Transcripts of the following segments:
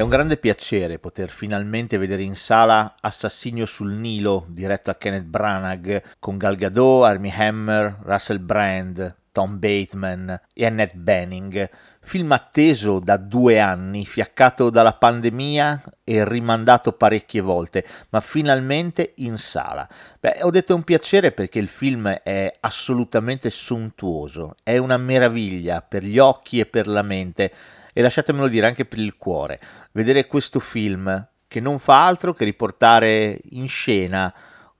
È un grande piacere poter finalmente vedere in sala Assassinio sul Nilo, diretto da Kenneth Branagh, con Gal Gadot, Armie Hammer, Russell Brand, Tom Bateman e Annette Bening. Film atteso da due anni, fiaccato dalla pandemia e rimandato parecchie volte, ma finalmente in sala. Beh, ho detto un piacere perché il film è assolutamente sontuoso, è una meraviglia per gli occhi e per la mente e lasciatemelo dire anche per il cuore, vedere questo film che non fa altro che riportare in scena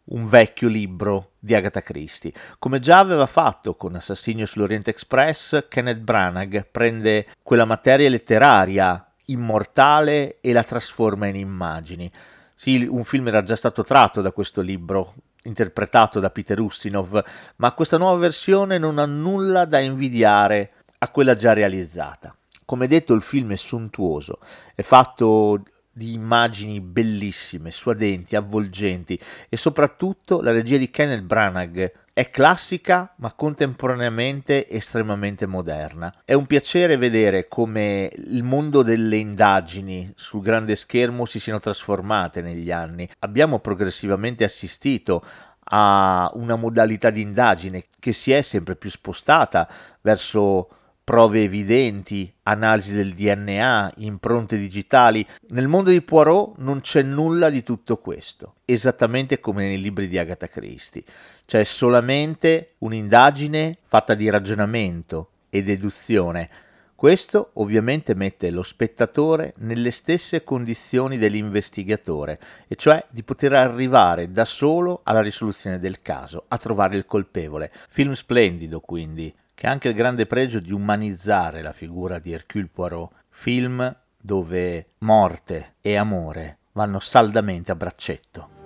un vecchio libro di Agatha Christie. Come già aveva fatto con Assassinio sull'Orient Express, Kenneth Branagh prende quella materia letteraria immortale e la trasforma in immagini. Sì, un film era già stato tratto da questo libro, interpretato da Peter Ustinov, ma questa nuova versione non ha nulla da invidiare a quella già realizzata. Come detto, il film è sontuoso, è fatto di immagini bellissime, suadenti, avvolgenti e soprattutto la regia di Kenneth Branagh è classica ma contemporaneamente estremamente moderna. È un piacere vedere come il mondo delle indagini sul grande schermo si siano trasformate negli anni. Abbiamo progressivamente assistito a una modalità di indagine che si è sempre più spostata verso prove evidenti, analisi del DNA, impronte digitali. Nel mondo di Poirot non c'è nulla di tutto questo, esattamente come nei libri di Agatha Christie. C'è solamente un'indagine fatta di ragionamento e deduzione. Questo ovviamente mette lo spettatore nelle stesse condizioni dell'investigatore, e cioè di poter arrivare da solo alla risoluzione del caso, a trovare il colpevole. Film splendido quindi, che ha anche il grande pregio di umanizzare la figura di Hercule Poirot, film dove morte e amore vanno saldamente a braccetto.